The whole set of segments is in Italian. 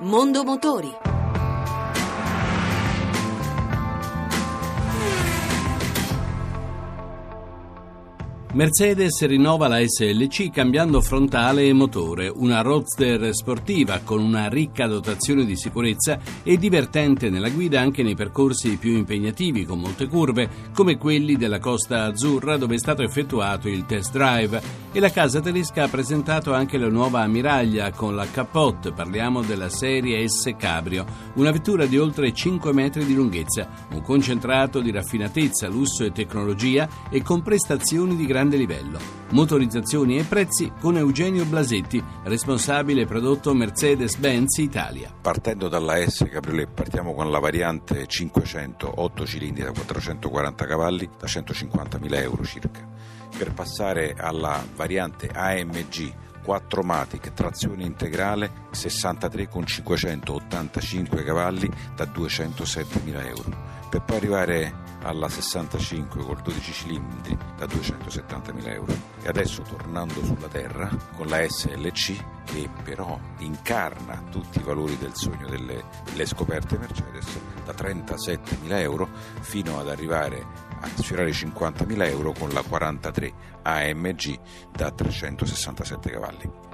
Mondo Motori. Mercedes rinnova la SLC cambiando frontale e motore, una roadster sportiva con una ricca dotazione di sicurezza e divertente nella guida anche nei percorsi più impegnativi con molte curve, come quelli della Costa Azzurra dove è stato effettuato il test drive. E la casa tedesca ha presentato anche la nuova ammiraglia con la Capote, parliamo della serie S Cabrio, una vettura di oltre 5 metri di lunghezza, un concentrato di raffinatezza, lusso e tecnologia e con prestazioni di grande grande livello. Motorizzazioni e prezzi con Eugenio Blasetti, responsabile prodotto Mercedes-Benz Italia. Partendo dalla S Cabriolet partiamo con la variante 500, 8 cilindri da 440 cavalli da 150.000 euro circa, per passare alla variante AMG 4 Matic, trazione integrale 63 con 585 cavalli da 207.000 euro, per poi arrivare alla 65 col 12 cilindri da 270.000 euro. E adesso tornando sulla Terra con la SLC che però incarna tutti i valori del sogno delle, delle scoperte Mercedes da 37.000 euro fino ad arrivare a sfiorare i 50.000 euro con la 43 AMG da 367 cavalli.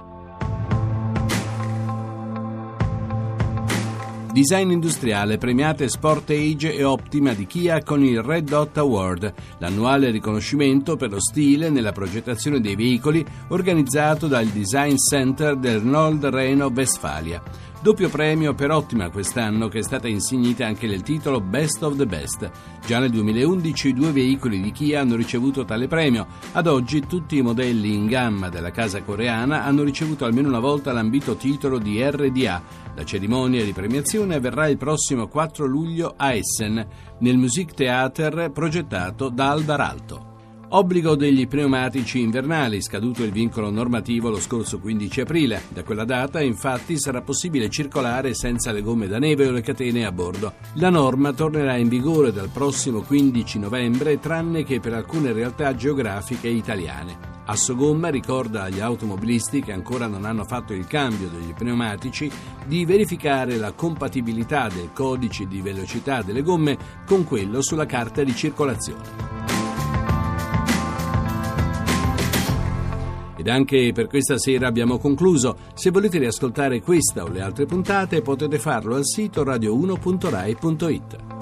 Design industriale premiate Sport Age e Optima di Kia con il Red Dot Award, l'annuale riconoscimento per lo stile nella progettazione dei veicoli organizzato dal Design Center del Nord Reno-Westfalia. Doppio premio per Ottima quest'anno che è stata insignita anche del titolo Best of the Best. Già nel 2011 due veicoli di Kia hanno ricevuto tale premio. Ad oggi tutti i modelli in gamma della casa coreana hanno ricevuto almeno una volta l'ambito titolo di RDA. La cerimonia di premiazione avverrà il prossimo 4 luglio a Essen, nel Musiktheater progettato da Albaralto. Obbligo degli pneumatici invernali, scaduto il vincolo normativo lo scorso 15 aprile. Da quella data, infatti, sarà possibile circolare senza le gomme da neve o le catene a bordo. La norma tornerà in vigore dal prossimo 15 novembre, tranne che per alcune realtà geografiche italiane. Assogomma ricorda agli automobilisti che ancora non hanno fatto il cambio degli pneumatici di verificare la compatibilità del codice di velocità delle gomme con quello sulla carta di circolazione. Ed anche per questa sera abbiamo concluso. Se volete riascoltare questa o le altre puntate potete farlo al sito radio1.rai.it.